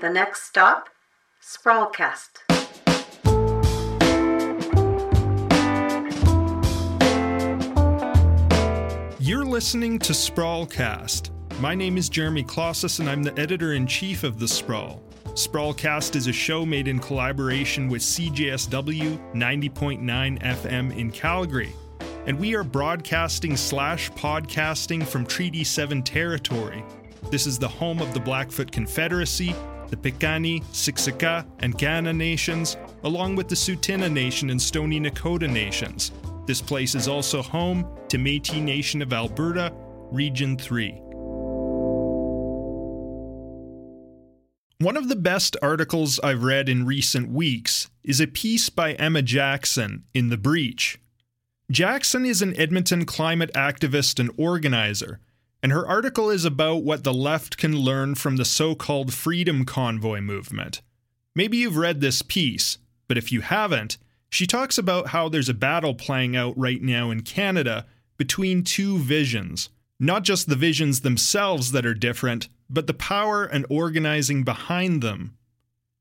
The next stop, Sprawlcast. You're listening to Sprawlcast. My name is Jeremy Klaszus, and I'm the editor in chief of The Sprawl. Sprawlcast is a show made in collaboration with CJSW 90.9 FM in Calgary. And we are broadcasting slash podcasting from Treaty 7 territory. This is the home of the Blackfoot Confederacy the Piikani, Siksika, and Kainai nations, along with the Tsuut'ina Nation and Stoney Nakoda nations. This place is also home to Metis Nation of Alberta, Region 3. One of the best articles I've read in recent weeks is a piece by Emma Jackson in The Breach. Jackson is an Edmonton climate activist and organizer and her article is about what the left can learn from the so called Freedom Convoy movement. Maybe you've read this piece, but if you haven't, she talks about how there's a battle playing out right now in Canada between two visions. Not just the visions themselves that are different, but the power and organizing behind them.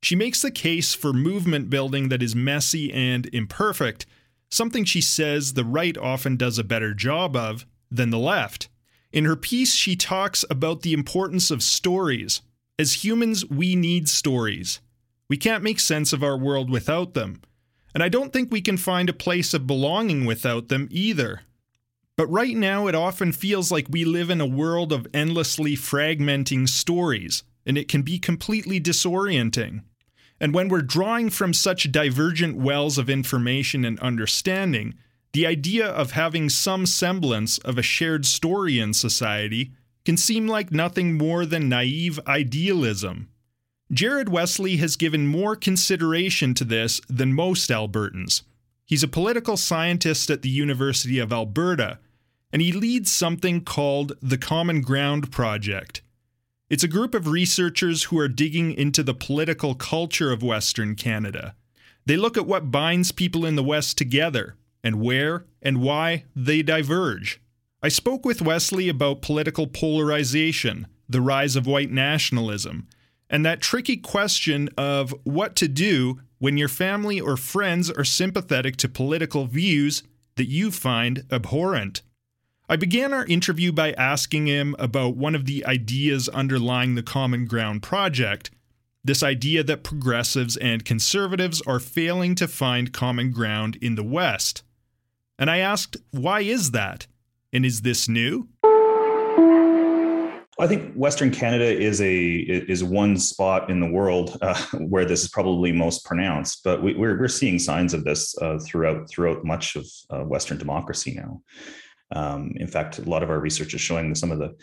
She makes the case for movement building that is messy and imperfect, something she says the right often does a better job of than the left. In her piece, she talks about the importance of stories. As humans, we need stories. We can't make sense of our world without them. And I don't think we can find a place of belonging without them either. But right now, it often feels like we live in a world of endlessly fragmenting stories, and it can be completely disorienting. And when we're drawing from such divergent wells of information and understanding, the idea of having some semblance of a shared story in society can seem like nothing more than naive idealism. Jared Wesley has given more consideration to this than most Albertans. He's a political scientist at the University of Alberta, and he leads something called the Common Ground Project. It's a group of researchers who are digging into the political culture of Western Canada. They look at what binds people in the West together and where and why they diverge. I spoke with Wesley about political polarization, the rise of white nationalism, and that tricky question of what to do when your family or friends are sympathetic to political views that you find abhorrent. I began our interview by asking him about one of the ideas underlying the Common Ground Project this idea that progressives and conservatives are failing to find common ground in the West. And I asked, why is that? And is this new? I think Western Canada is a is one spot in the world uh, where this is probably most pronounced, but we, are we're, we're seeing signs of this uh, throughout throughout much of uh, Western democracy now. Um, in fact, a lot of our research is showing some of the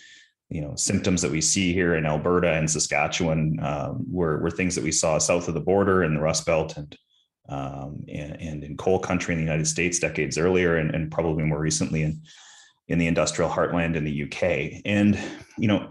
you know symptoms that we see here in Alberta and Saskatchewan um, were were things that we saw south of the border in the Rust Belt and um, and, and, in coal country in the United States decades earlier, and, and, probably more recently in in the industrial heartland in the UK. And you know,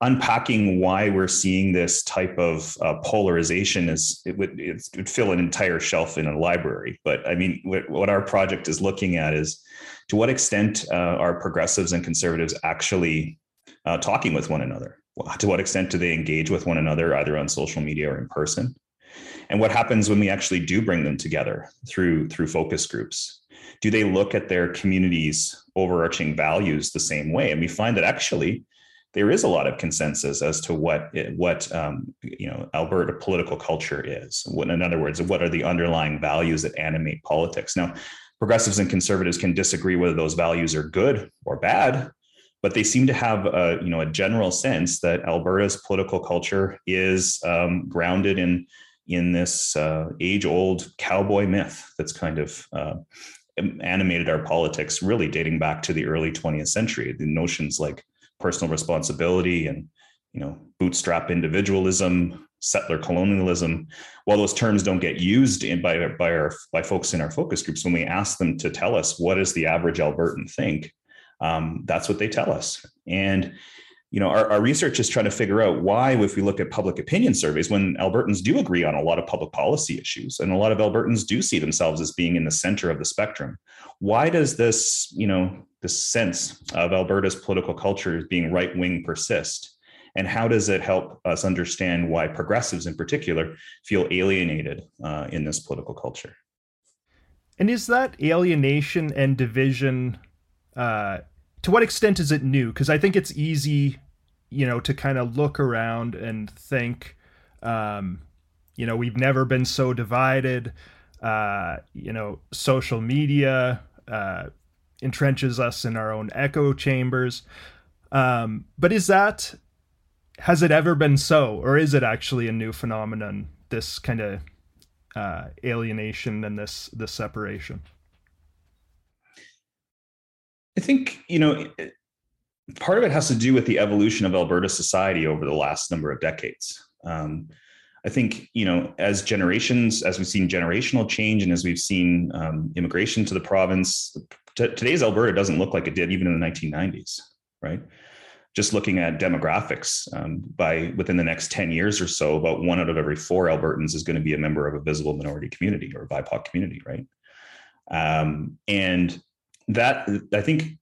unpacking why we're seeing this type of uh, polarization is it would it would fill an entire shelf in a library. But I mean, what, what our project is looking at is to what extent uh, are progressives and conservatives actually uh, talking with one another? To what extent do they engage with one another, either on social media or in person? And what happens when we actually do bring them together through through focus groups do they look at their communities overarching values the same way and we find that actually there is a lot of consensus as to what what um, you know Alberta political culture is. What, in other words, what are the underlying values that animate politics? Now, progressives and conservatives can disagree whether those values are good or bad, but they seem to have a you know a general sense that Alberta's political culture is um, grounded in in this uh, age old cowboy myth that's kind of uh, animated our politics, really dating back to the early 20th century. The notions like personal responsibility and you know bootstrap individualism settler colonialism while those terms don't get used in by, by our by folks in our focus groups when we ask them to tell us what does the average albertan think um, that's what they tell us and you know, our, our research is trying to figure out why, if we look at public opinion surveys, when Albertans do agree on a lot of public policy issues, and a lot of Albertans do see themselves as being in the center of the spectrum, why does this, you know, this sense of Alberta's political culture as being right wing persist? and how does it help us understand why progressives in particular feel alienated uh, in this political culture? And is that alienation and division uh, to what extent is it new? Because i think it's easy you know to kind of look around and think um, you know we've never been so divided uh, you know social media uh, entrenches us in our own echo chambers um, but is that has it ever been so, or is it actually a new phenomenon? This kind of uh, alienation and this this separation. I think you know part of it has to do with the evolution of Alberta society over the last number of decades. Um, I think you know as generations, as we've seen generational change, and as we've seen um, immigration to the province, t- today's Alberta doesn't look like it did even in the 1990s, right? just looking at demographics, um, by within the next 10 years or so, about one out of every four Albertans is going to be a member of a visible minority community or a BIPOC community, right? Um, and that I think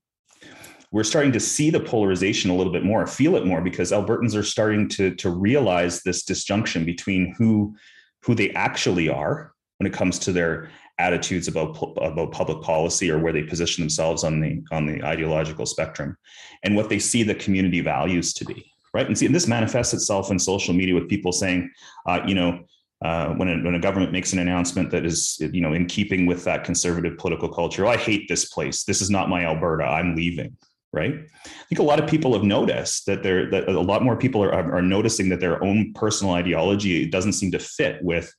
we're starting to see the polarization a little bit more, feel it more, because Albertans are starting to to realize this disjunction between who who they actually are when it comes to their attitudes about about public policy or where they position themselves on the on the ideological spectrum and what they see the community values to be right? And see and this manifests itself in social media with people saying uh, you know uh, when, a, when a government makes an announcement that is you know in keeping with that conservative political culture oh, i hate this place. This is not my alberta. I'm leaving right i think a lot of people have noticed that there that a lot more people are, are noticing that their own personal ideology doesn't seem to fit with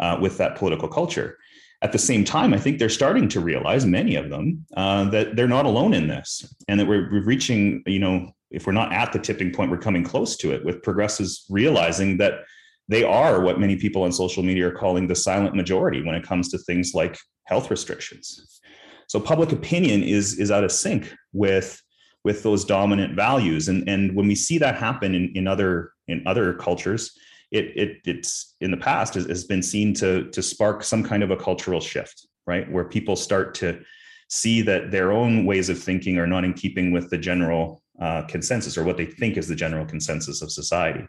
uh, with that political culture at the same time, I think they're starting to realize, many of them, uh, that they're not alone in this, and that we're, we're reaching, you know, if we're not at the tipping point, we're coming close to it. With progressives realizing that they are what many people on social media are calling the silent majority when it comes to things like health restrictions. So public opinion is is out of sync with with those dominant values, and and when we see that happen in in other in other cultures, it, it it's in the past has, has been seen to to spark some kind of a cultural shift, right? Where people start to see that their own ways of thinking are not in keeping with the general uh, consensus or what they think is the general consensus of society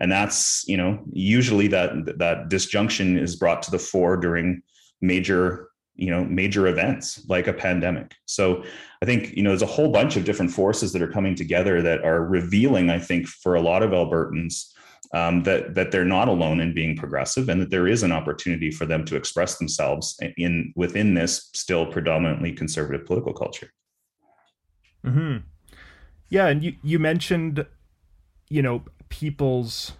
and that's you know usually that that disjunction is brought to the fore during major you know major events like a pandemic so i think you know there's a whole bunch of different forces that are coming together that are revealing i think for a lot of albertans um, that that they're not alone in being progressive, and that there is an opportunity for them to express themselves in within this still predominantly conservative political culture. Hmm. Yeah, and you you mentioned, you know, people's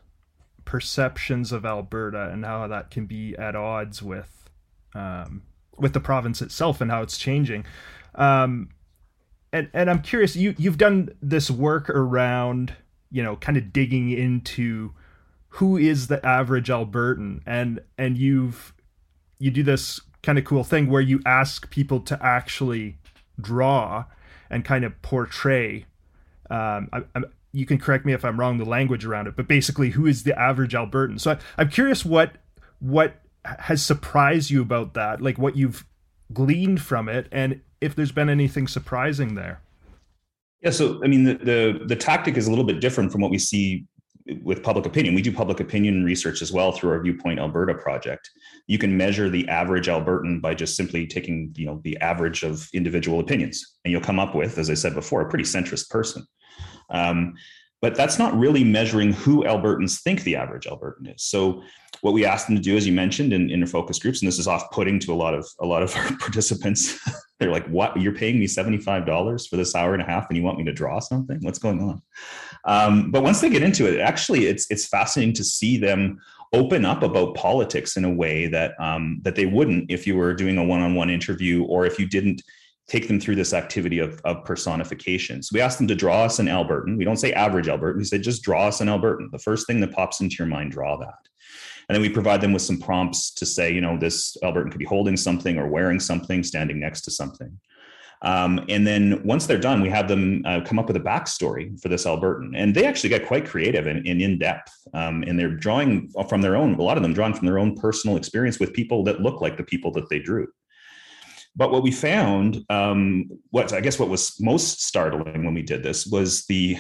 perceptions of Alberta and how that can be at odds with, um, with the province itself and how it's changing. Um, and and I'm curious, you you've done this work around you know kind of digging into who is the average Albertan and and you've you do this kind of cool thing where you ask people to actually draw and kind of portray um, I, I, you can correct me if I'm wrong the language around it but basically who is the average Albertan so I, I'm curious what what has surprised you about that like what you've gleaned from it and if there's been anything surprising there yeah so I mean the the, the tactic is a little bit different from what we see with public opinion. We do public opinion research as well through our Viewpoint Alberta project. You can measure the average Albertan by just simply taking, you know, the average of individual opinions, and you'll come up with, as I said before, a pretty centrist person. Um, but that's not really measuring who Albertans think the average Albertan is. So what we asked them to do, as you mentioned in, in focus groups, and this is off-putting to a lot of a lot of our participants. They're like, "What? You're paying me seventy-five dollars for this hour and a half, and you want me to draw something? What's going on?" Um, but once they get into it, actually, it's it's fascinating to see them open up about politics in a way that um, that they wouldn't if you were doing a one-on-one interview or if you didn't take them through this activity of, of personification. So we asked them to draw us an Albertan. We don't say average Albertan. We said just draw us an Albertan. The first thing that pops into your mind, draw that. And then we provide them with some prompts to say, you know, this Albertan could be holding something or wearing something, standing next to something. Um, and then once they're done, we have them uh, come up with a backstory for this Albertan. And they actually get quite creative and, and in depth. Um, and they're drawing from their own, a lot of them drawing from their own personal experience with people that look like the people that they drew. But what we found, um, what I guess what was most startling when we did this was the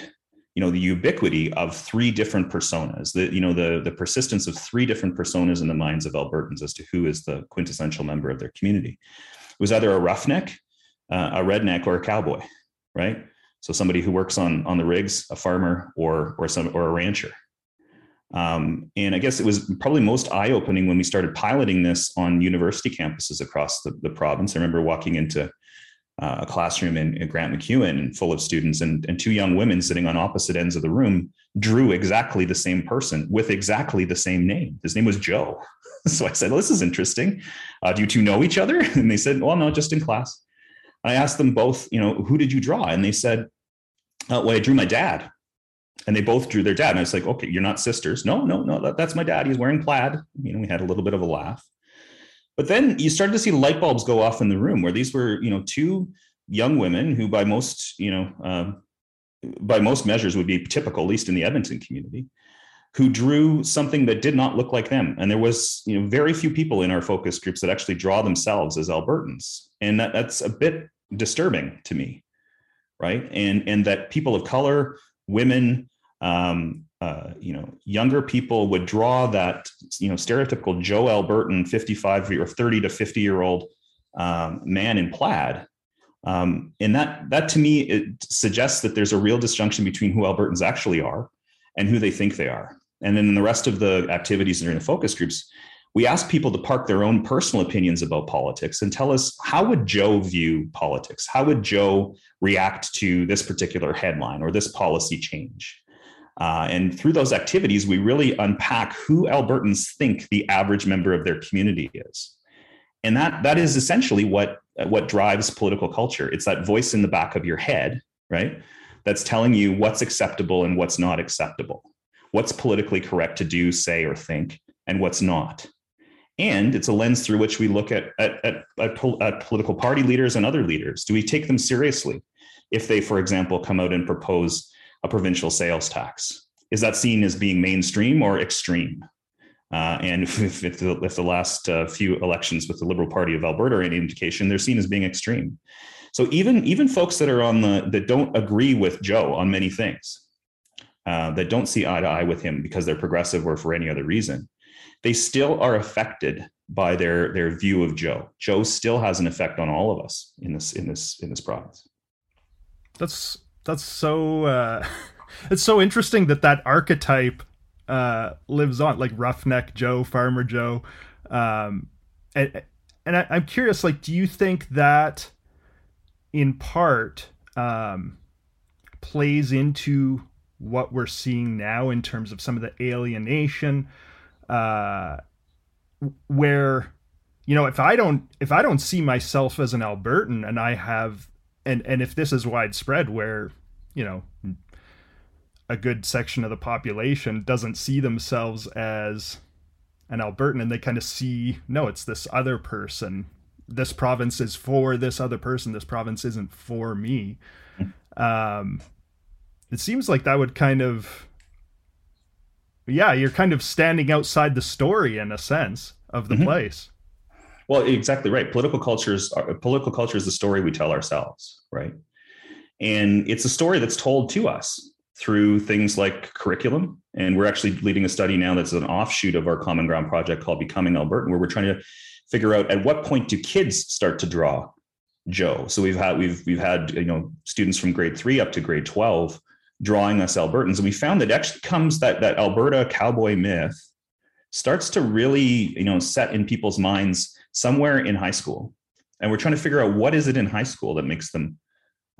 you know the ubiquity of three different personas the you know the the persistence of three different personas in the minds of albertans as to who is the quintessential member of their community. It was either a roughneck uh, a redneck or a cowboy right? So somebody who works on on the rigs a farmer or or some or a rancher. Um, and i guess it was probably most eye-opening when we started piloting this on university campuses across the, the province. I remember walking into uh, a classroom in, in, Grant MacEwan and full of students, and, and two young women sitting on opposite ends of the room drew exactly the same person with exactly the same name. His name was Joe. So I said, well, This is interesting. Uh, do you two know each other? And they said, Well, no, just in class. I asked them both, you know, who did you draw? And they said, uh, Well, I drew my dad. And they both drew their dad. And I was like, Okay, you're not sisters. No, no, no, that, that's my dad. He's wearing plaid. You know, we had a little bit of a laugh. But then you started to see light bulbs go off in the room where these were, you know, two young women who, by most, you know, um, by most measures would be typical, at least in the Edmonton community, who drew something that did not look like them. And there was, you know, very few people in our focus groups that actually draw themselves as Albertans, and that, that's a bit disturbing to me, right? And and that people of color, women, um, uh, you know, younger people would draw that, you know, stereotypical Joe Albertan, 55 or 30 to 50 year old um, man in plaid. Um, and that, that to me, it suggests that there's a real disjunction between who Albertans actually are and who they think they are. And then in the rest of the activities during the focus groups, we ask people to park their own personal opinions about politics and tell us how would Joe view politics? How would Joe react to this particular headline or this policy change? Uh, and through those activities, we really unpack who Albertans think the average member of their community is. And that, that is essentially what, what drives political culture. It's that voice in the back of your head, right? That's telling you what's acceptable and what's not acceptable, what's politically correct to do, say, or think, and what's not. And it's a lens through which we look at, at, at, at, at political party leaders and other leaders. Do we take them seriously? If they, for example, come out and propose a provincial sales tax? Is that seen as being mainstream or extreme? Uh, and if, if, the, if the last uh, few elections with the Liberal Party of Alberta are any indication, they're seen as being extreme. So even even folks that are on the that don't agree with Joe on many things, uh, that don't see eye to eye with him because they're progressive or for any other reason, they still are affected by their their view of Joe. Joe still has an effect on all of us in this in this in this province. That's that's so uh, it's so interesting that that archetype uh, lives on, like roughneck Joe, farmer Joe, um, and and I, am curious, like, do you think that in part um, plays into what we're seeing now in terms of some of the alienation, uh, where you know if I don't if I don't see myself as an Albertan and I have and and if this is widespread where you know a good section of the population doesn't see themselves as an Albertan and they kind of see no it's this other person. This province is for this other person. This province isn't for me. Um it seems like that would kind of yeah you're kind of standing outside the story in a sense of the mm-hmm. place well, exactly right. Political cultures, are, political culture is the story we tell ourselves, right? And it's a story that's told to us through things like curriculum. And we're actually leading a study now that's an offshoot of our Common Ground project called Becoming Albertan, where we're trying to figure out at what point do kids start to draw Joe. So we've had we've we've had you know students from grade three up to grade twelve drawing us Albertans, and we found that actually comes that that Alberta cowboy myth starts to really you know set in people's minds somewhere in high school. And we're trying to figure out what is it in high school that makes them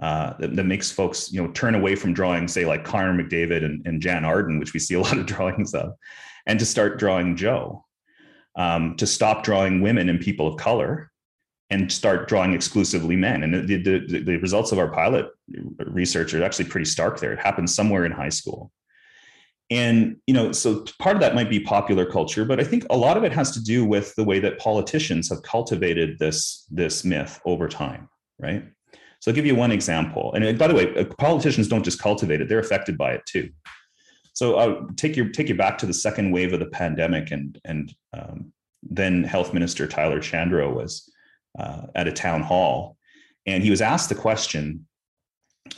uh, that, that, makes folks you know turn away from drawing say like Connor McDavid and, and Jann Arden which we see a lot of drawings of and to start drawing Joe. Um, to stop drawing women and people of color and start drawing exclusively men. And the, the, the results of our pilot research are actually pretty stark there. It happens somewhere in high school and you know so part of that might be popular culture but i think a lot of it has to do with the way that politicians have cultivated this this myth over time right? So i'll give you one example. And by the way uh, politicians don't just cultivate it they're affected by it too. So i'll take you take you back to the second wave of the pandemic and and um, then health minister tyler shandro was uh, at a town hall and he was asked the question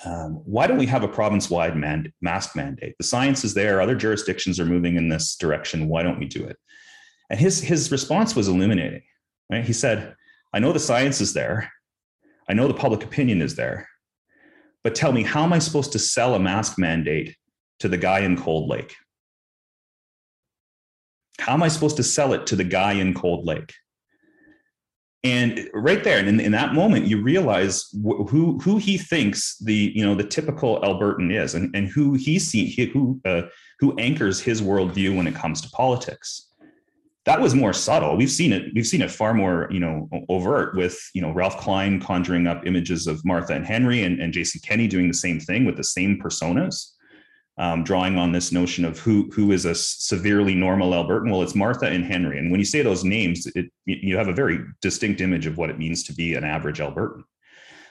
um, why don't we have a province-wide man- mask mandate? The science is there. Other jurisdictions are moving in this direction. Why don't we do it? And his his response was illuminating. Right? He said, "I know the science is there. I know the public opinion is there, but tell me, how am I supposed to sell a mask mandate to the guy in Cold Lake? How am I supposed to sell it to the guy in Cold Lake?" And right there and in, in that moment you realize wh- who who he thinks the you know the typical albertan is and, and who he see who uh, who anchors his worldview when it comes to politics. That was more subtle. We've seen it we've seen it far more you know overt with you know ralph klein conjuring up images of martha and henry and, and jason kenney doing the same thing with the same personas um, drawing on this notion of who who is a severely normal Albertan. Well, it's Martha and Henry, and when you say those names, it, you have a very distinct image of what it means to be an average Albertan.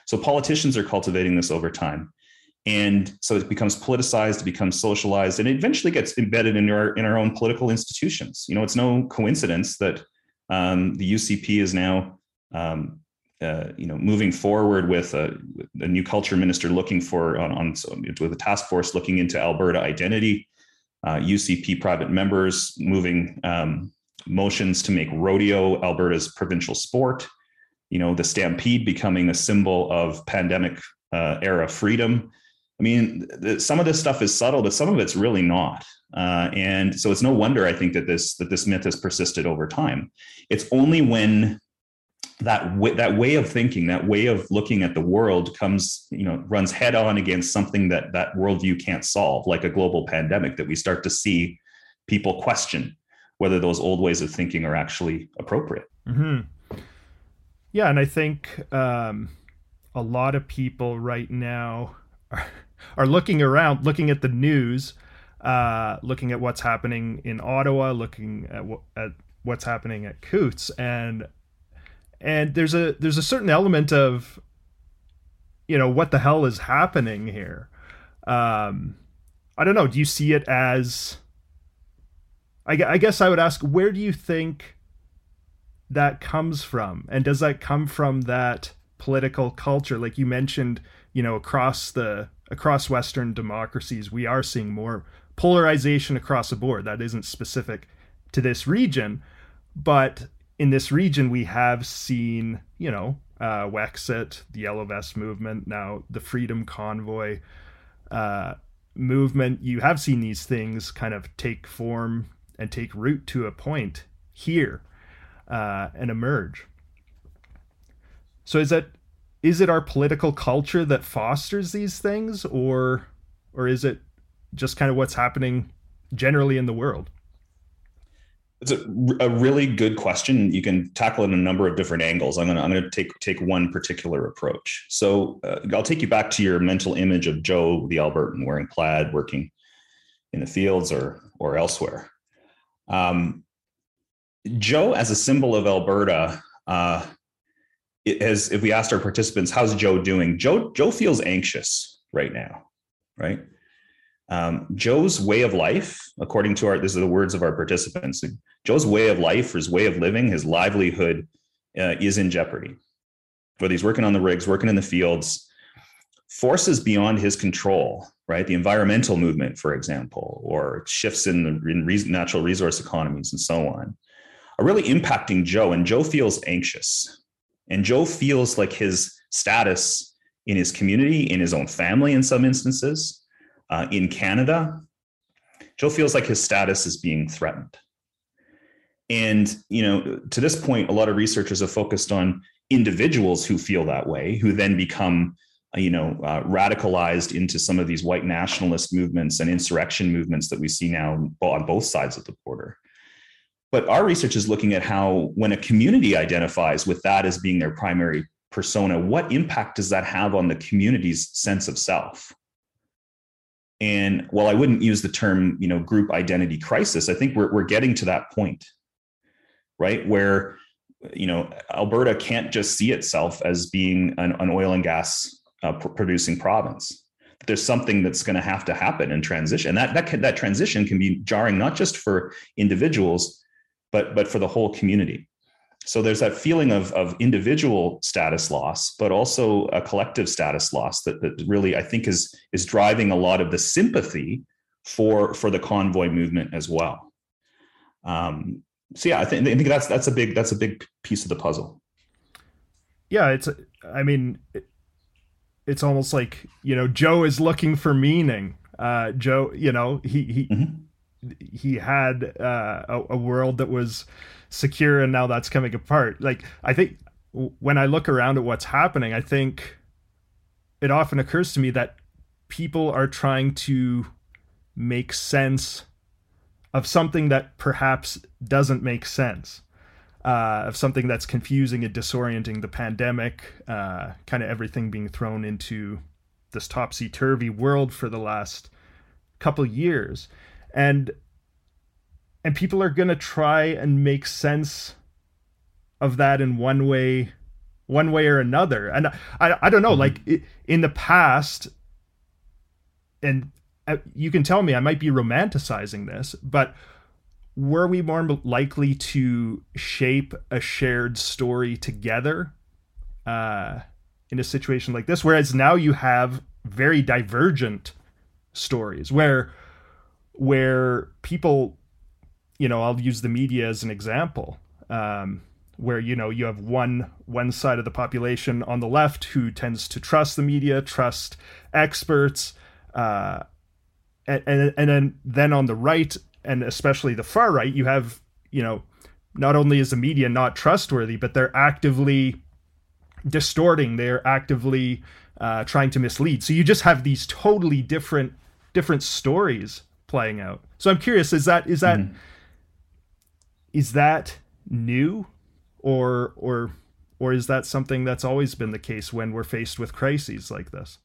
So politicians are cultivating this over time, and so it becomes politicized, it becomes socialized, and it eventually gets embedded in our in our own political institutions. You know, it's no coincidence that um, the UCP is now um, uh, you know, moving forward with a, a, new culture minister looking for on, on with a task force looking into Alberta identity, uh, UCP private members moving um, motions to make rodeo Alberta's provincial sport. You know, the stampede becoming a symbol of pandemic uh, era freedom. I mean, some of this stuff is subtle, but some of it's really not. Uh, and so it's no wonder I think that this that this myth has persisted over time. It's only when that way, that way of thinking, that way of looking at the world comes, you know, runs head on against something that that worldview can't solve, like a global pandemic, that we start to see people question whether those old ways of thinking are actually appropriate. Mm-hmm. Yeah, and I think um, a lot of people right now are, are looking around, looking at the news, uh, looking at what's happening in Ottawa, looking at, w- at what's happening at Coutts, and and there's a there's a certain element of you know what the hell is happening here? Um i don't know. Do you see it as I, I guess i would ask where do you think that comes from? And does that come from that political culture? Like you mentioned you know across the across western democracies we are seeing more polarization across the board. That isn't specific to this region but in this region, we have seen, you know, uh, Wexit, the Yellow Vest movement, now the Freedom Convoy uh, movement. You have seen these things kind of take form and take root to a point here uh, and emerge. So is that is it our political culture that fosters these things, or or is it just kind of what's happening generally in the world? It's a, a, really good question. You can tackle it in a number of different angles. I'm going to I'm to take take one particular approach. So uh, I'll take you back to your mental image of Joe the Albertan wearing plaid, working in the fields or or elsewhere. Um, Joe, as a symbol of Alberta, uh, has. If we asked our participants, "How's Joe doing?" Joe Joe feels anxious right now, right? Um, Joe's way of life, according to our, these are the words of our participants. Joe's way of life, his way of living, his livelihood uh, is in jeopardy. Whether he's working on the rigs, working in the fields, forces beyond his control, right? The environmental movement, for example, or shifts in, the, in re- natural resource economies and so on, are really impacting Joe. And Joe feels anxious. And Joe feels like his status in his community, in his own family, in some instances, uh, in Canada, Joe feels like his status is being threatened. And, you know, to this point, a lot of researchers have focused on individuals who feel that way, who then become, uh, you know, uh, radicalized into some of these white nationalist movements and insurrection movements that we see now on both sides of the border. But our research is looking at how, when a community identifies with that as being their primary persona, what impact does that have on the community's sense of self? And while I wouldn't use the term, you know, group identity crisis, I think we're, we're getting to that point, right? Where, you know, Alberta can't just see itself as being an, an oil and gas uh, pr- producing province. There's something that's going to have to happen in transition. And that, that, can, that transition can be jarring, not just for individuals, but, but for the whole community. So there's that feeling of, of individual status loss, but also a collective status loss that, that really I think is is driving a lot of the sympathy for for the convoy movement as well. Um, so yeah, I think I think that's that's a big that's a big piece of the puzzle. Yeah, it's I mean, it, it's almost like you know Joe is looking for meaning. Uh, Joe, you know, he he mm-hmm. He had uh, a, a world that was secure, and now that's coming apart. Like I think when I look around at what's happening, I think it often occurs to me that people are trying to make sense of something that perhaps doesn't make sense uh, of something that's confusing and disorienting the pandemic, uh, kind of everything being thrown into this topsy turvy world for the last couple years, and and people are gonna try and make sense of that in one way, one way or another. And I I don't know, mm-hmm. like in the past, and uh, you can tell me I might be romanticizing this, but were we more likely to shape a shared story together uh, in a situation like this? Whereas now you have very divergent stories where where people, you know, I'll use the media as an example. Um, where you know you have one one side of the population on the left who tends to trust the media, trust experts, uh, and, and then then on the right and especially the far right, you have, you know, not only is the media not trustworthy, but they're actively distorting, they're actively uh, trying to mislead. So you just have these totally different different stories playing out. So I'm curious, is that is that mm-hmm. is that new or or or is that something that's always been the case when we're faced with crises like this?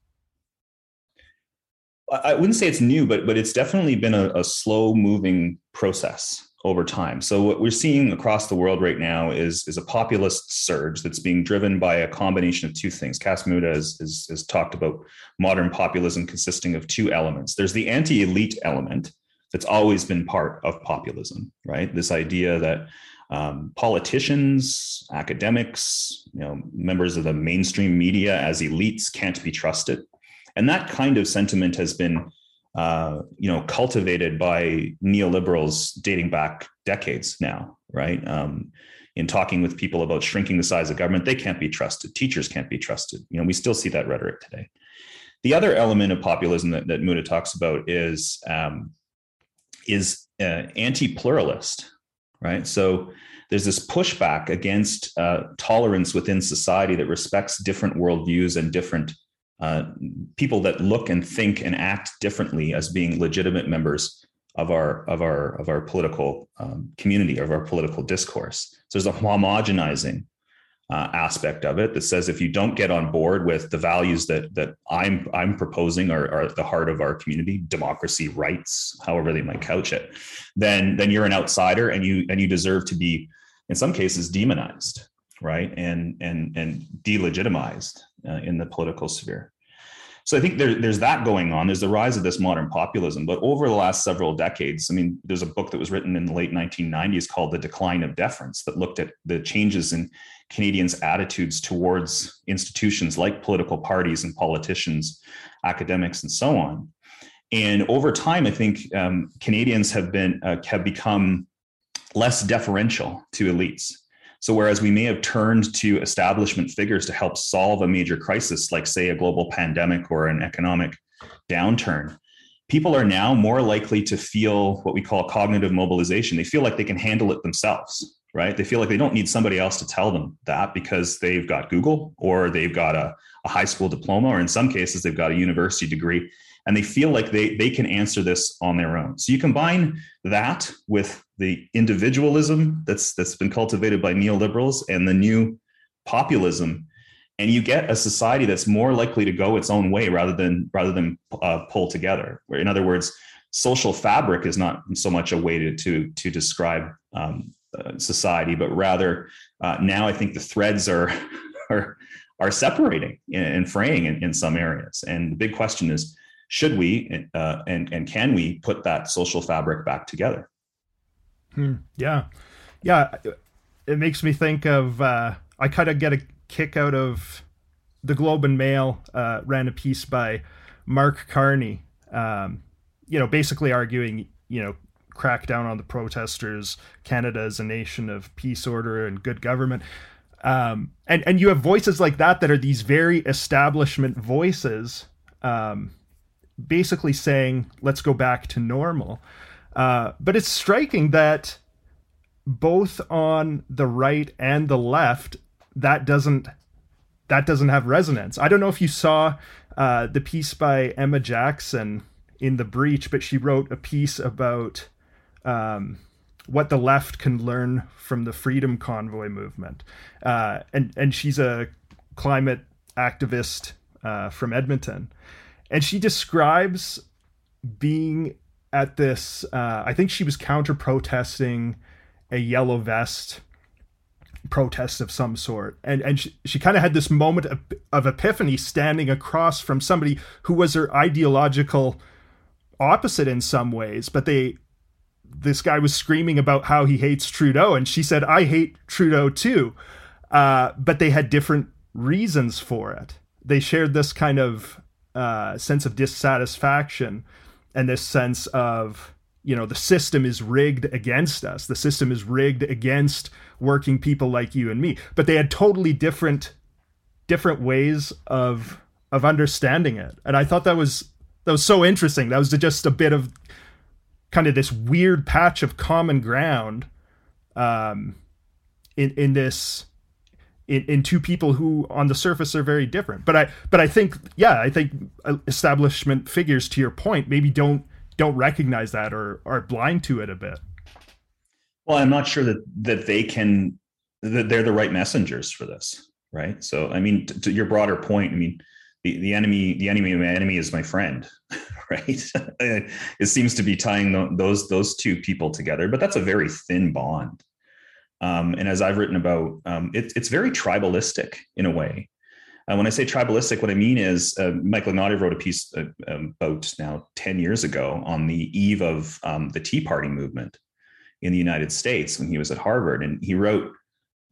I wouldn't say it's new, but but it's definitely been a, a, slow moving process over time. So what we're seeing across the world right now is is a populist surge that's being driven by a combination of two things. Cas Mudde has, has, has talked about modern populism consisting of two elements. There's the anti-elite element that's always been part of populism, right? This idea that um, politicians, academics, you know, members of the mainstream media as elites can't be trusted and that kind of sentiment has been uh, you know cultivated by neoliberals dating back decades now right? Um, in talking with people about shrinking the size of government they can't be trusted. Teachers can't be trusted. You know we still see that rhetoric today. The other element of populism that, that Mudde talks about is um, is uh, anti-pluralist right? So there's this pushback against uh, tolerance within society that respects different worldviews and different uh, people that look and think and act differently as being legitimate members of our of our of our political um, community of our political discourse. So there's a homogenizing uh, aspect of it that says if you don't get on board with the values that that I'm I'm proposing are, are at the heart of our community, democracy, rights, however they might couch it, then then you're an outsider and you and you deserve to be in some cases demonized, right? And and and delegitimized uh, in the political sphere. So I think there, there's that going on. There's the rise of this modern populism. But over the last several decades, I mean, there's a book that was written in the late 1990s called The Decline of Deference that looked at the changes in Canadians' attitudes towards institutions like political parties and politicians, academics, and so on. And over time, I think um, Canadians have been uh, have become less deferential to elites. So, whereas we may have turned to establishment figures to help solve a major crisis, like, say, a global pandemic or an economic downturn, people are now more likely to feel what we call cognitive mobilization. They feel like they can handle it themselves, right? They feel like they don't need somebody else to tell them that because they've got Google or they've got a, a high school diploma, or in some cases, they've got a university degree and they feel like they they can answer this on their own. So you combine that with the individualism that's that's been cultivated by neoliberals and the new populism, and you get a society that's more likely to go its own way rather than rather than uh, pull together. In other words, social fabric is not so much a way to to, to describe um, uh, society, but rather uh, now I think the threads are are are separating and fraying in, in some areas. And the big question is should we uh, and and can we put that social fabric back together hmm. yeah yeah it makes me think of uh, I kind of get a kick out of the Globe and Mail uh, ran a piece by Mark Carney, um, you know, basically arguing, you know, crackdown on the protesters. Canada is a nation of peace, order, and good government. Um, and and you have voices like that that are these very establishment voices, um, basically saying, "Let's go back to normal." Uh, but it's striking that both on the right and the left, that doesn't that doesn't have resonance. I don't know if you saw uh, the piece by Emma Jackson in the breach, but she wrote a piece about um, what the left can learn from the Freedom Convoy movement, uh, and and she's a climate activist uh, from Edmonton, and she describes being at this. Uh, I think she was counter protesting a yellow vest protest of some sort and and she, she kind of had this moment of, of epiphany standing across from somebody who was her ideological opposite in some ways but they this guy was screaming about how he hates Trudeau and she said I hate Trudeau too. Uh, but they had different reasons for it. They shared this kind of uh, sense of dissatisfaction and this sense of you know the system is rigged against us. The system is rigged against working people like you and me. But they had totally different different ways of of understanding it. And i thought that was that was so interesting. That was just a bit of kind of this weird patch of common ground um in in this in, in two people who on the surface are very different but i but i think yeah i think establishment figures to your point maybe don't don't recognize that or are blind to it a bit. Well, I'm not sure that that they can that they're the right messengers for this, right? So, I mean, to, to your broader point, I mean, the, the enemy the enemy of my enemy is my friend, right? it seems to be tying those those two people together, but that's a very thin bond. Um, and as I've written about, um, it, it's very tribalistic in a way. Uh, when I say tribalistic, what I mean is uh, Michael Ignatieff wrote a piece uh, um, about now 10 years ago on the eve of um, the Tea Party movement in the United States when he was at Harvard. And he wrote,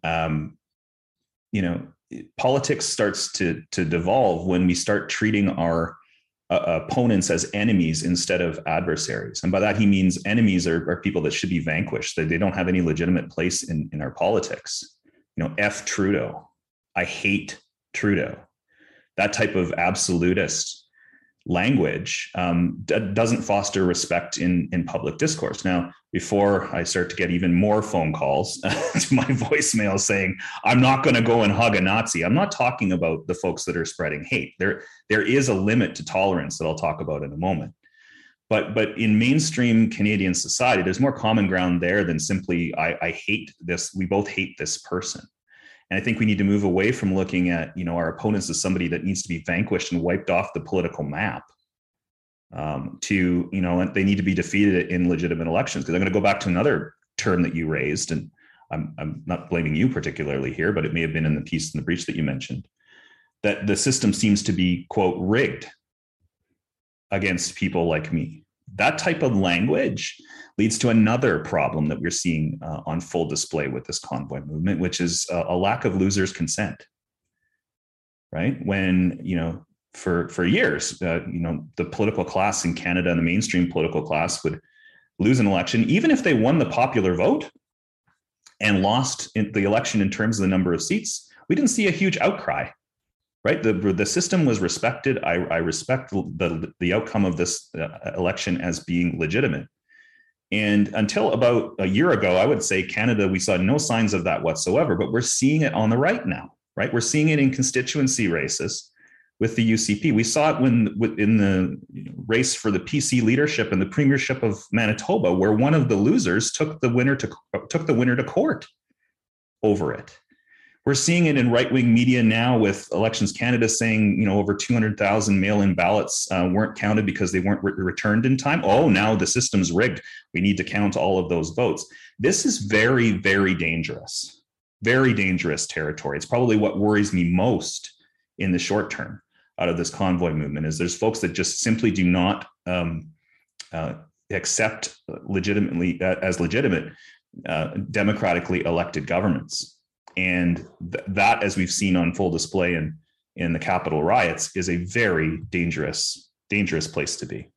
um, you know, politics starts to, to devolve when we start treating our uh, opponents as enemies instead of adversaries. And by that, he means enemies are, are people that should be vanquished, that they don't have any legitimate place in, in our politics. You know, F Trudeau. I hate Trudeau. That type of absolutist language um, d- doesn't foster respect in in public discourse. Now, before I start to get even more phone calls to my voicemail saying I'm not going to go and hug a Nazi, I'm not talking about the folks that are spreading hate. There there is a limit to tolerance that I'll talk about in a moment. But but in mainstream Canadian society, there's more common ground there than simply I, I hate this. We both hate this person. And I think we need to move away from looking at, you know, our opponents as somebody that needs to be vanquished and wiped off the political map. Um, to, you know, they need to be defeated in legitimate elections. Because I'm going to go back to another term that you raised, and I'm, I'm not blaming you particularly here, but it may have been in the piece in the breach that you mentioned, that the system seems to be, quote, rigged against people like me. That type of language leads to another problem that we're seeing uh, on full display with this convoy movement, which is a, a lack of losers' consent. Right when you know for for years, uh, you know the political class in Canada and the mainstream political class would lose an election, even if they won the popular vote and lost the election in terms of the number of seats. We didn't see a huge outcry right? The, the system was respected. I, I respect the, the outcome of this uh, election as being legitimate. And until about a year ago, I would say Canada, we saw no signs of that whatsoever, but we're seeing it on the right now, right? We're seeing it in constituency races with the UCP. We saw it when in the race for the PC leadership and the premiership of Manitoba, where one of the losers took the winner to took the winner to court over it. We're seeing it in right wing media now with Elections Canada saying, you know, over 200,000 mail in ballots uh, weren't counted because they weren't re- returned in time. Oh, now the system's rigged. We need to count all of those votes. This is very, very dangerous, very dangerous territory. It's probably what worries me most in the short term out of this convoy movement is there's folks that just simply do not um, uh, accept legitimately uh, as legitimate uh, democratically elected governments. And th- that, as we've seen on full display in, in the Capitol riots, is a very dangerous, dangerous place to be.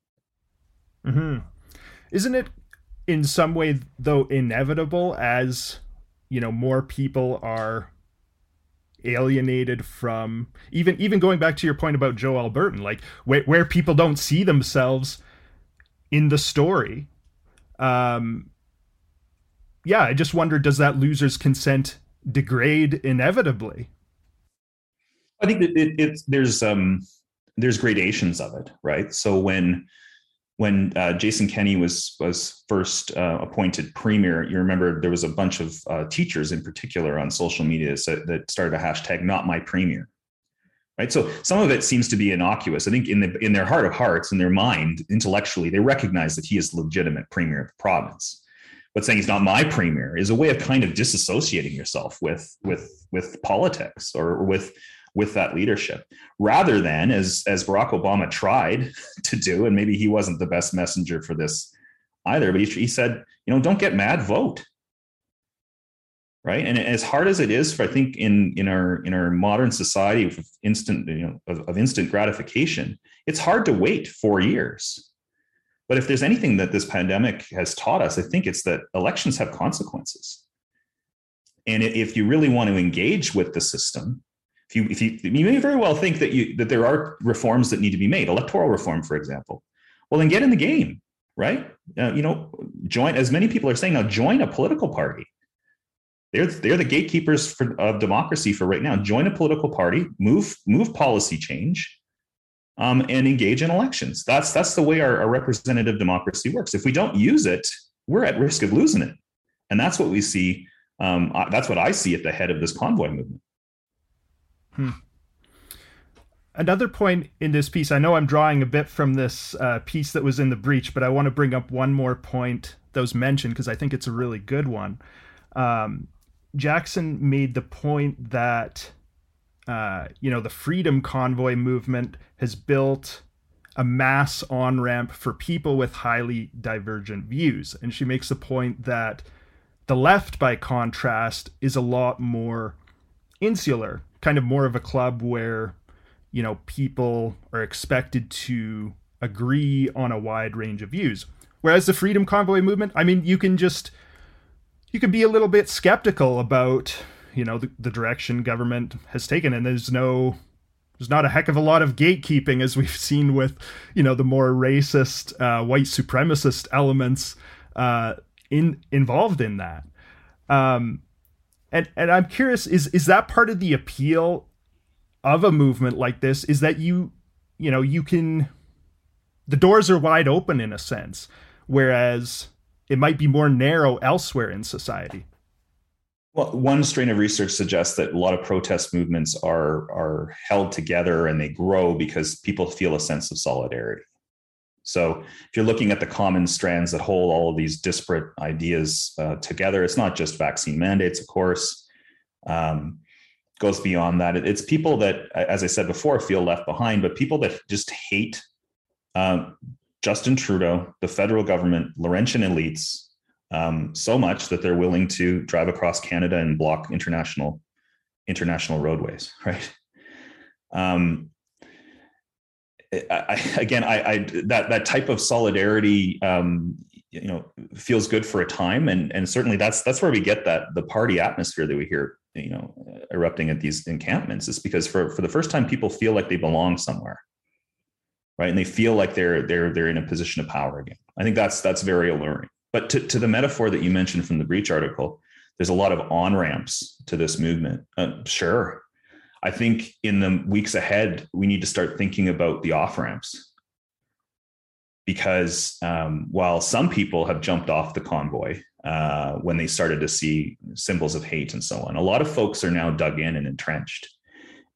Mm-hmm. Isn't it in some way, though, inevitable as you know more people are alienated from even even going back to your point about Joe Albertan, like where, where people don't see themselves in the story. Um, yeah, I just wonder does that loser's consent degrade inevitably? I think that it, it, there's um, there's gradations of it, right? So when when uh, Jason Kenney was was first uh, appointed premier, you remember there was a bunch of uh, teachers in particular on social media that, that started a hashtag "Not My Premier." Right, so some of it seems to be innocuous. I think in the in their heart of hearts, in their mind, intellectually, they recognize that he is legitimate premier of the province. But saying he's not my premier is a way of kind of disassociating yourself with with with politics or with with that leadership rather than as as Barack Obama tried to do and maybe he wasn't the best messenger for this either but he, he said you know don't get mad vote. Right? And as hard as it is for i think in in our in our modern society of instant you know of, of instant gratification it's hard to wait four years but if there's anything that this pandemic has taught us i think it's that elections have consequences and if you really want to engage with the system if you if you you may very well think that you that there are reforms that need to be made, electoral reform, for example, well then get in the game, right? Uh, you know, join as many people are saying now. Join a political party. They're they're the gatekeepers for, of democracy for right now. Join a political party, move move policy change, um, and engage in elections. That's that's the way our, our representative democracy works. If we don't use it, we're at risk of losing it, and that's what we see. Um, that's what I see at the head of this convoy movement. Hmm. Another point in this piece, I know I'm drawing a bit from this uh, piece that was in the breach, but I want to bring up one more point that was mentioned because I think it's a really good one. Um, Jackson made the point that, uh, you know, the Freedom Convoy movement has built a mass on ramp for people with highly divergent views. And she makes the point that the left, by contrast, is a lot more insular kind of more of a club where you know people are expected to agree on a wide range of views whereas the freedom convoy movement i mean you can just you can be a little bit skeptical about you know the, the direction government has taken and there's no there's not a heck of a lot of gatekeeping as we've seen with you know the more racist uh, white supremacist elements uh, in involved in that um, and and I'm curious is is that part of the appeal of a movement like this is that you you know you can the doors are wide open in a sense whereas it might be more narrow elsewhere in society. Well, one strain of research suggests that a lot of protest movements are are held together and they grow because people feel a sense of solidarity. So if you're looking at the common strands that hold all of these disparate ideas uh, together, it's not just vaccine mandates, of course. Um, goes beyond that. It's people that, as I said before, feel left behind, but people that just hate um, Justin Trudeau, the federal government, Laurentian elites, um, so much that they're willing to drive across Canada and block international international roadways. Right. Um, I, again, I, I, that that type of solidarity, um, you know, feels good for a time, and and certainly that's that's where we get that the party atmosphere that we hear, you know, erupting at these encampments is because for for the first time, people feel like they belong somewhere, right, and they feel like they're they're they're in a position of power again. I think that's that's very alluring. But to to the metaphor that you mentioned from the breach article, there's a lot of on ramps to this movement. Uh, sure, I think in the weeks ahead, we need to start thinking about the off ramps. Because um, while some people have jumped off the convoy uh, when they started to see symbols of hate and so on, a lot of folks are now dug in and entrenched.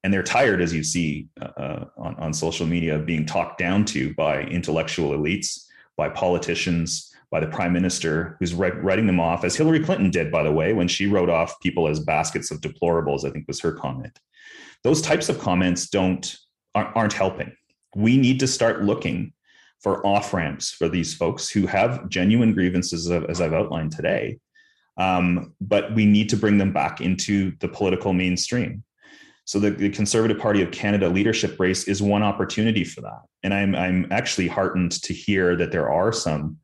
And they're tired, as you see uh, on, on social media, of being talked down to by intellectual elites, by politicians, by the prime minister, who's writing them off, as Hillary Clinton did, by the way, when she wrote off people as baskets of deplorables, I think was her comment those types of comments don't aren't helping we need to start looking for off ramps for these folks who have genuine grievances as i've outlined today Um, but we need to bring them back into the political mainstream. So the, the, Conservative Party of Canada leadership race is one opportunity for that. And I'm I'm actually heartened to hear that there are some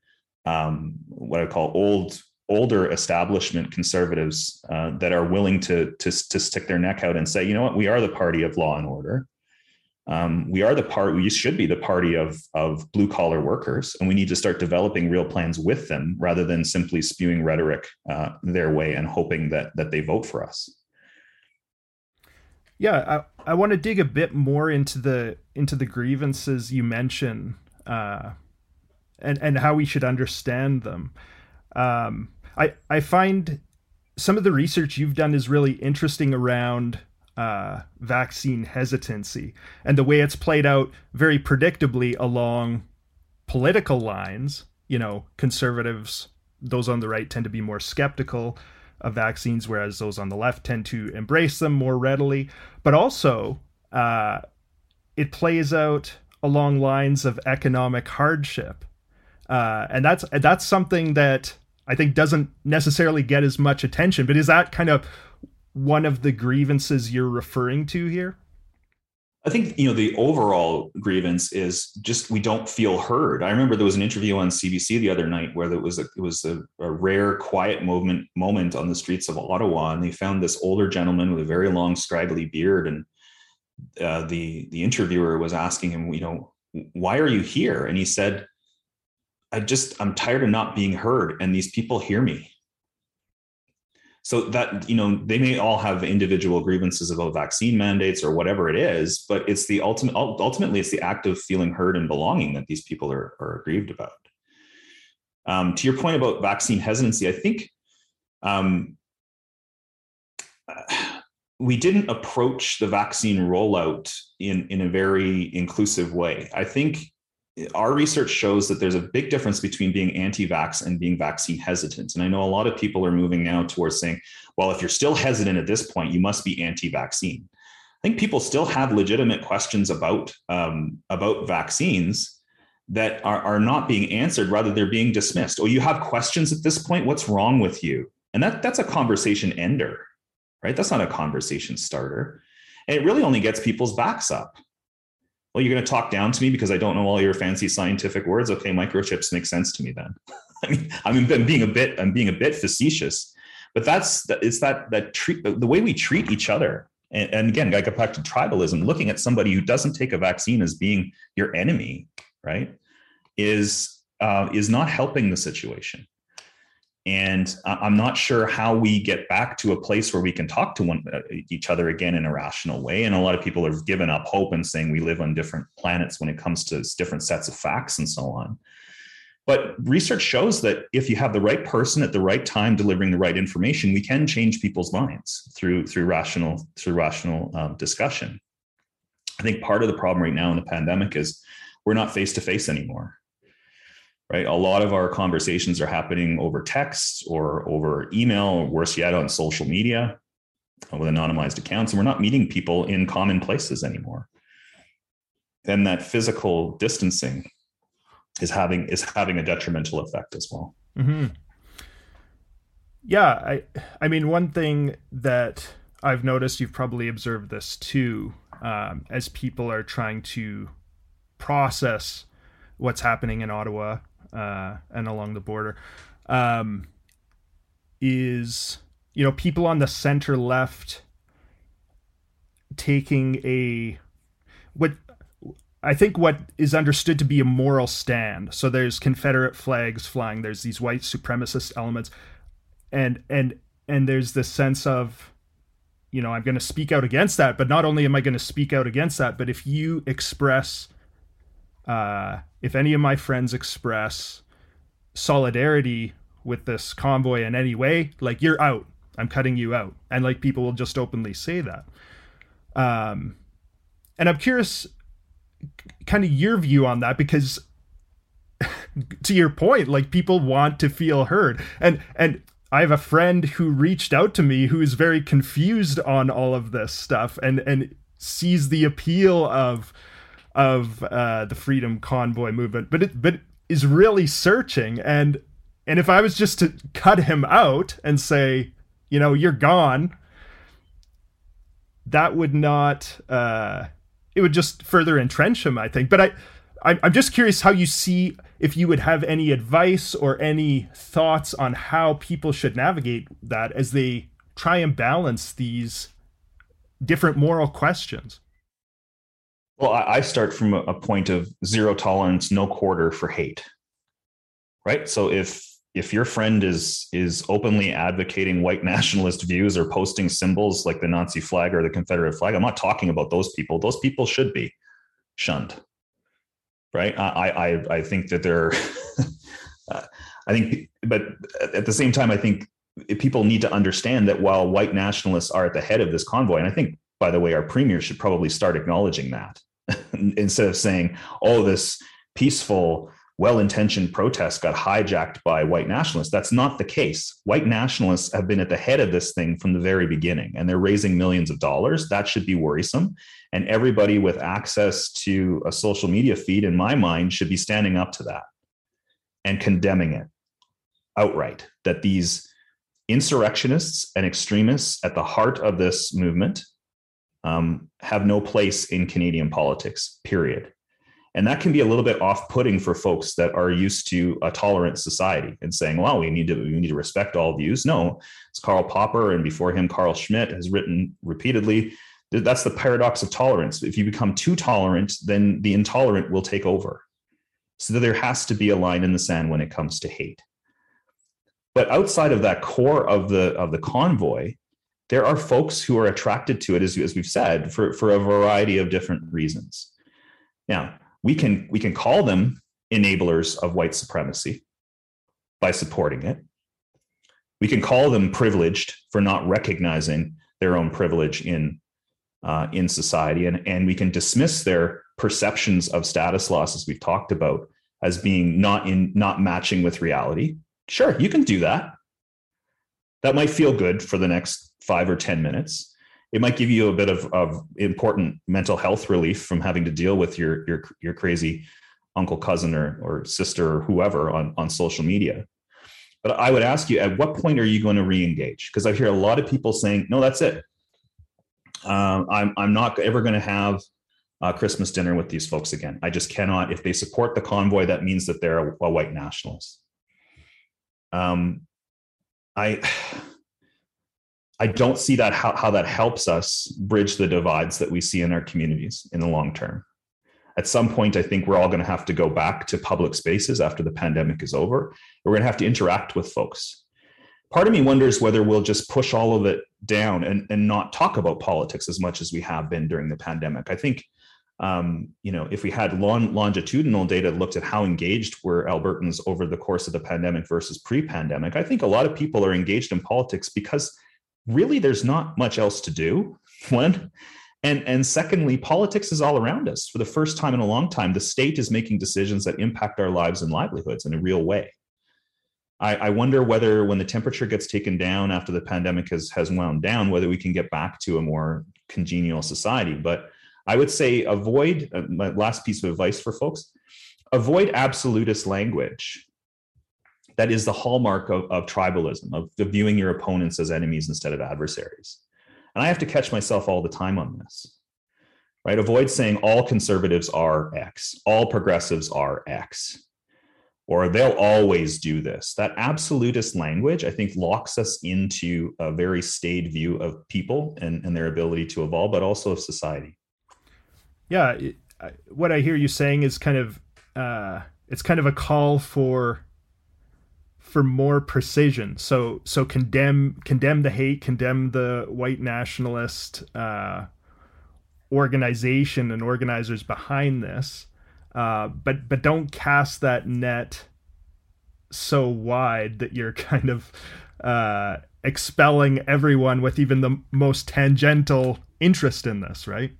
um, what I call old older establishment conservatives uh, that are willing to, to to stick their neck out and say, you know what, we are the party of law and order. Um, we are the part. We should be the party of of blue collar workers, and we need to start developing real plans with them rather than simply spewing rhetoric uh, their way and hoping that that they vote for us. Yeah, I, I want to dig a bit more into the into the grievances you mention, uh, and and how we should understand them. Um, I I find some of the research you've done is really interesting around uh, vaccine hesitancy and the way it's played out very predictably along political lines. You know, conservatives, those on the right, tend to be more skeptical of vaccines, whereas those on the left tend to embrace them more readily. But also, uh, it plays out along lines of economic hardship, uh, and that's that's something that I think doesn't necessarily get as much attention. But is that kind of one of the grievances you're referring to here? I think you know the overall grievance is just we don't feel heard. I remember there was an interview on CBC the other night where there was a, it was a, a rare quiet moment moment on the streets of Ottawa, and they found this older gentleman with a very long scraggly beard, and uh, the the interviewer was asking him, you know, why are you here? And he said, I just I'm tired of not being heard, and these people hear me. So that you know they may all have individual grievances about vaccine mandates or whatever it is but it's the ultimate ultimately it's the act of feeling heard and belonging that these people are, are aggrieved about. Um, to your point about vaccine hesitancy i think um, we didn't approach the vaccine rollout in, in a very inclusive way. I think our research shows that there's a big difference between being anti-vax and being vaccine hesitant. And I know a lot of people are moving now towards saying, well, if you're still hesitant at this point, you must be anti-vaccine. I think people still have legitimate questions about um, about vaccines that are, are not being answered, rather they're being dismissed. Oh, you have questions at this point? What's wrong with you? And that that's a conversation ender, right? That's not a conversation starter. And it really only gets people's backs up well, you're going to talk down to me because I don't know all your fancy scientific words. Okay, microchips make sense to me then. I mean, I'm being a bit, I'm being a bit facetious, but that's it's that that treat the way we treat each other. And, and again, I go back to tribalism. Looking at somebody who doesn't take a vaccine as being your enemy, right, is uh, is not helping the situation. And I'm not sure how we get back to a place where we can talk to one uh, each other again in a rational way. And a lot of people have given up hope and saying we live on different planets when it comes to different sets of facts and so on. But research shows that if you have the right person at the right time delivering the right information, we can change people's minds through through rational through rational um, discussion. I think part of the problem right now in the pandemic is we're not face to face anymore right? A lot of our conversations are happening over text or over email, or worse yet, on social media with anonymized accounts. And we're not meeting people in common places anymore. Then that physical distancing is having is having a detrimental effect as well. Mm-hmm. Yeah, I I mean one thing that I've noticed, you've probably observed this too, um, as people are trying to process what's happening in Ottawa uh, and along the border um, is you know people on the center left taking a what I think what is understood to be a moral stand. So there's Confederate flags flying. There's these white supremacist elements, and and and there's this sense of, you know, I'm going to speak out against that. But not only am I going to speak out against that, but if you express uh, if any of my friends express solidarity with this convoy in any way, like you're out. I'm cutting you out. And like people will just openly say that. Um, and I'm curious kind of your view on that because to your point, like people want to feel heard. And and I have a friend who reached out to me who is very confused on all of this stuff and and sees the appeal of of uh, the freedom convoy movement, but it but is really searching and And if I was just to cut him out and say, you know, you're gone, that would not. Uh, it would just further entrench him, I think. But I, I'm just curious how you see if you would have any advice or any thoughts on how people should navigate that as they try and balance these different moral questions. Well, I start from a point of zero tolerance, no quarter for hate. Right. So if if your friend is is openly advocating white nationalist views or posting symbols like the Nazi flag or the Confederate flag, I'm not talking about those people. Those people should be shunned. Right. I I I think that they're I think but at the same time, I think people need to understand that while white nationalists are at the head of this convoy, and I think by the way, our premier should probably start acknowledging that instead of saying, oh, this peaceful, well intentioned protest got hijacked by white nationalists. That's not the case. White nationalists have been at the head of this thing from the very beginning, and they're raising millions of dollars. That should be worrisome. And everybody with access to a social media feed, in my mind, should be standing up to that and condemning it outright. That these insurrectionists and extremists at the heart of this movement um, have no place in Canadian politics, period. And that can be a little bit off-putting for folks that are used to a tolerant society and saying, "Well, we need to we need to respect all views." No, it's Karl Popper, and before him, Carl Schmitt has written repeatedly. That's the paradox of tolerance. If you become too tolerant, then the intolerant will take over. So that there has to be a line in the sand when it comes to hate. But outside of that core of the of the convoy, there are folks who are attracted to it, as, as we've said, for, for a variety of different reasons. Now, we can we can call them enablers of white supremacy by supporting it. We can call them privileged for not recognizing their own privilege in uh, in society, and and we can dismiss their perceptions of status loss, as we've talked about, as being not in not matching with reality. Sure, you can do that. That might feel good for the next five or 10 minutes. It might give you a bit of, of important mental health relief from having to deal with your, your, your crazy uncle, cousin, or, or sister, or whoever on, on social media. But I would ask you, at what point are you going to re-engage? Because I hear a lot of people saying, "No, that's it. Um, I'm I'm not ever going to have a Christmas dinner with these folks again. I just cannot. If they support the convoy, that means that they're a, a white nationalist." Um, I I don't see that how, how that helps us bridge the divides that we see in our communities in the long term. At some point, I think we're all going to have to go back to public spaces after the pandemic is over. We're going to have to interact with folks. Part of me wonders whether we'll just push all of it down and, and not talk about politics as much as we have been during the pandemic. I think um, you know, if we had long, longitudinal data looked at how engaged were Albertans over the course of the pandemic versus pre-pandemic, I think a lot of people are engaged in politics because really there's not much else to do. One and and secondly politics is all around us. For the first time in a long time the state is making decisions that impact our lives and livelihoods in a real way. I, I, wonder whether when the temperature gets taken down after the pandemic has has wound down whether we can get back to a more congenial society. But i would say avoid uh, my last piece of advice for folks avoid absolutist language that is the hallmark of, of tribalism, of, of viewing your opponents as enemies instead of adversaries. And I have to catch myself all the time on this, right? Avoid saying all conservatives are X, all progressives are X, or they'll always do this. That absolutist language, I think, locks us into a very staid view of people and, and their ability to evolve, but also of society. Yeah. What I hear you saying is kind of, uh, it's kind of a call for for more precision. So so condemn condemn the hate, condemn the white nationalist uh, organization and organizers behind this, uh, but but don't cast that net so wide that you're kind of uh, expelling everyone with even the most tangential interest in this, right?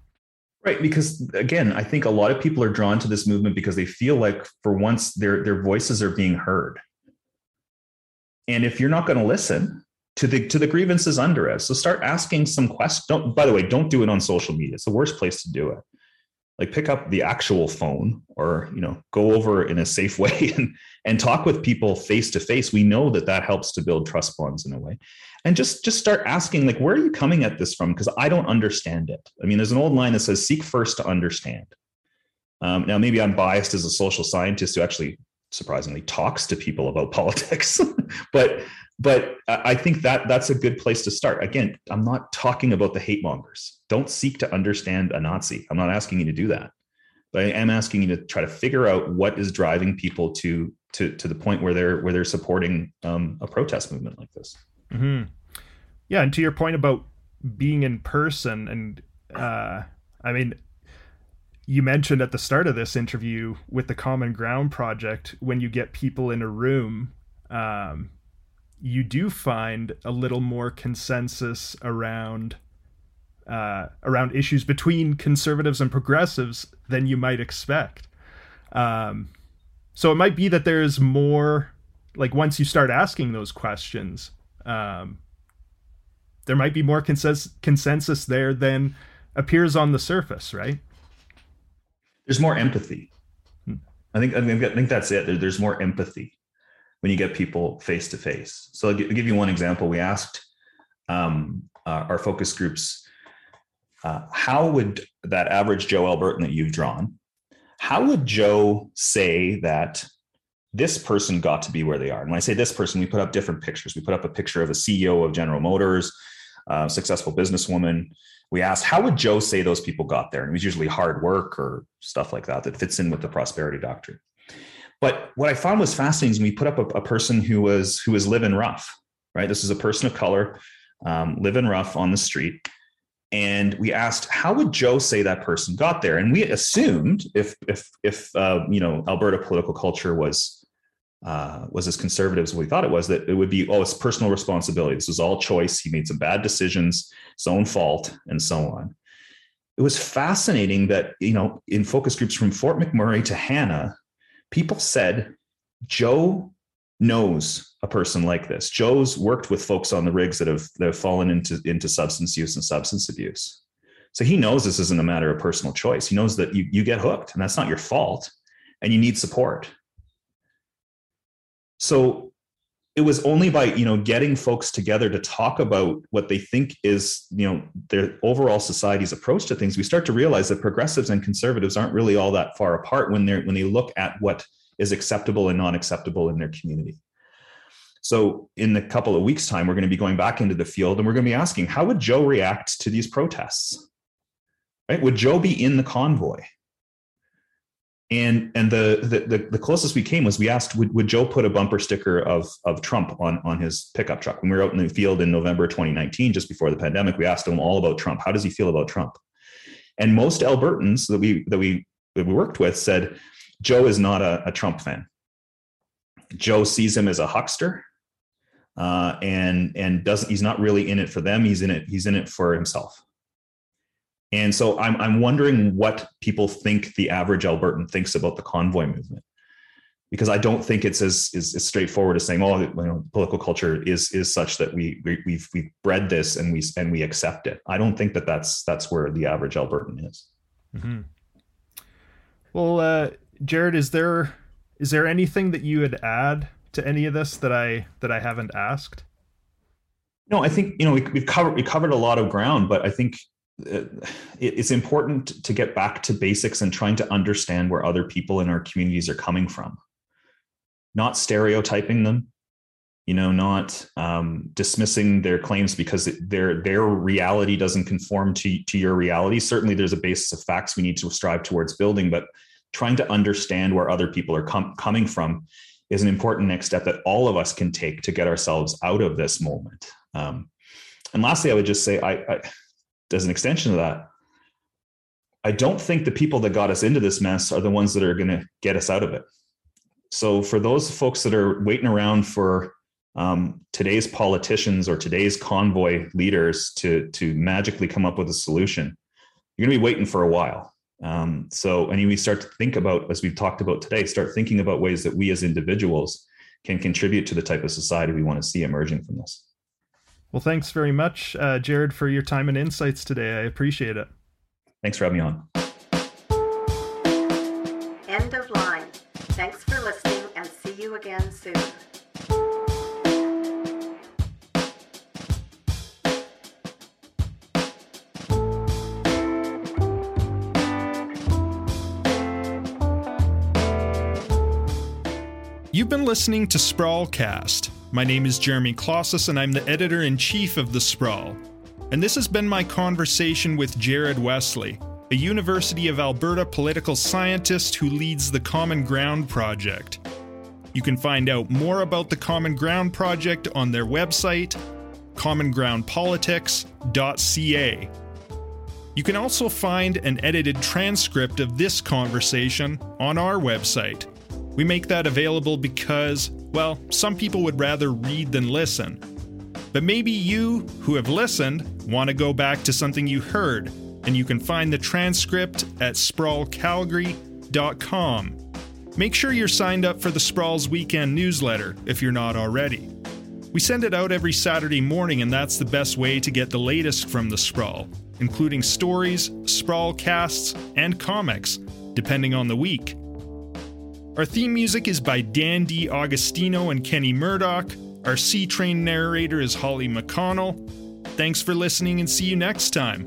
Right, because again, I think a lot of people are drawn to this movement because they feel like for once their their voices are being heard and if you're not going to listen to the to the grievances under us, so start asking some questions. Don't, by the way, don't do it on social media. It's the worst place to do it. like pick up the actual phone or you know go over in a safe way and and talk with people face to face we know that that helps to build trust bonds in a way and just just start asking like where are you coming at this from because i don't understand it i mean there's an old line that says seek first to understand um, now maybe i'm biased as a social scientist who actually surprisingly talks to people about politics. But but i think that that's a good place to start. Again i'm not talking about the hate mongers. Don't seek to understand a nazi. I'm not asking you to do that. But i am asking you to try to figure out what is driving people to to to the point where they're where they're supporting um, a protest movement like this. Mm-hmm. yeah and to your point about being in person and uh i mean you mentioned at the start of this interview with the Common Ground Project, when you get people in a room, um, you do find a little more consensus around uh, around issues between conservatives and progressives than you might expect. Um, so it might be that there's more, like once you start asking those questions, um, there might be more consensus consensus there than appears on the surface, right? There's more empathy. Hmm. I think I, mean, I think that's it. There's more empathy when you get people face to face. So I'll give you one example. We asked um, uh, our focus groups, uh, how would that average Joe Albertan that you've drawn, how would Joe say that this person got to be where they are? And when I say this person, we put up different pictures. We put up a picture of a CEO of General Motors, uh, successful businesswoman, we asked how would joe say those people got there? And it was usually hard work or stuff like that that fits in with the prosperity doctrine. But what i found was fascinating is we put up a, a person who was who was living rough right? This is a person of color um, living rough on the street. And we asked how would joe say that person got there? And we assumed if if if uh, you know alberta political culture was uh, was as conservative as we thought it was, that it would be, oh, it's personal responsibility. This was all choice. He made some bad decisions, his own fault, and so on. It was fascinating that, you know, in focus groups from Fort McMurray to Hanna, people said, Joe knows a person like this. Joe's worked with folks on the rigs that have that have fallen into, into substance use and substance abuse. So he knows this isn't a matter of personal choice. He knows that you, you get hooked and that's not your fault and you need support so it was only by you know getting folks together to talk about what they think is you know their overall society's approach to things we start to realize that progressives and conservatives aren't really all that far apart when they're when they look at what is acceptable and non acceptable in their community. So in a couple of weeks time we're going to be going back into the field and we're going to be asking how would joe react to these protests? Right? Would joe be in the convoy and and the, the the closest we came was we asked would, would joe put a bumper sticker of of trump on on his pickup truck? When we were out in the field in november 2019 just before the pandemic we asked him all about trump. How does he feel about trump? And most albertans that we that we that we worked with said joe is not a, a trump fan. Joe sees him as a huckster uh, and and doesn't he's not really in it for them. He's in it he's in it for himself and so I'm, I'm wondering what people think the average Albertan thinks about the convoy movement. Because I don't think it's as, as, as straightforward as saying, "Oh, you know, political culture is is such that we, we we've we've bred this and we and we accept it." I don't think that that's that's where the average Albertan is. Mm-hmm. Well, uh, Jared, is there is there anything that you would add to any of this that I that I haven't asked? No, I think you know we, have covered we covered a lot of ground, but I think it's important to get back to basics and trying to understand where other people in our communities are coming from. Not stereotyping them you know not um, dismissing their claims because their their reality doesn't conform to, to your reality. Certainly there's a basis of facts we need to strive towards building but trying to understand where other people are com- coming from is an important next step that all of us can take to get ourselves out of this moment. Um, and lastly i would just say I, I as an extension of that, I don't think the people that got us into this mess are the ones that are going to get us out of it. So for those folks that are waiting around for um, today's politicians or today's convoy leaders to to magically come up with a solution, you're going to be waiting for a while. Um, so, and we start to think about, as we've talked about today, start thinking about ways that we as individuals can contribute to the type of society we want to see emerging from this. Well, thanks very much, uh, Jared, for your time and insights today. I appreciate it. Thanks for having me on. End of line. Thanks for listening and see you again soon. You've been listening to Sprawlcast my name is Jeremy Klaszus, and I'm the editor in chief of The Sprawl. And this has been my conversation with Jared Wesley, a University of Alberta political scientist who leads the Common Ground Project. You can find out more about the Common Ground Project on their website, commongroundpolitics.ca. You can also find an edited transcript of this conversation on our website. We make that available because, well, some people would rather read than listen. But maybe you, who have listened, want to go back to something you heard, and you can find the transcript at sprawlcalgary.com. Make sure you're signed up for the Sprawls Weekend newsletter if you're not already. We send it out every Saturday morning, and that's the best way to get the latest from the Sprawl, including stories, Sprawl casts, and comics, depending on the week. Our theme music is by Dan D. Augustino and Kenny Murdoch. Our C Train narrator is Holly McConnell. Thanks for listening and see you next time.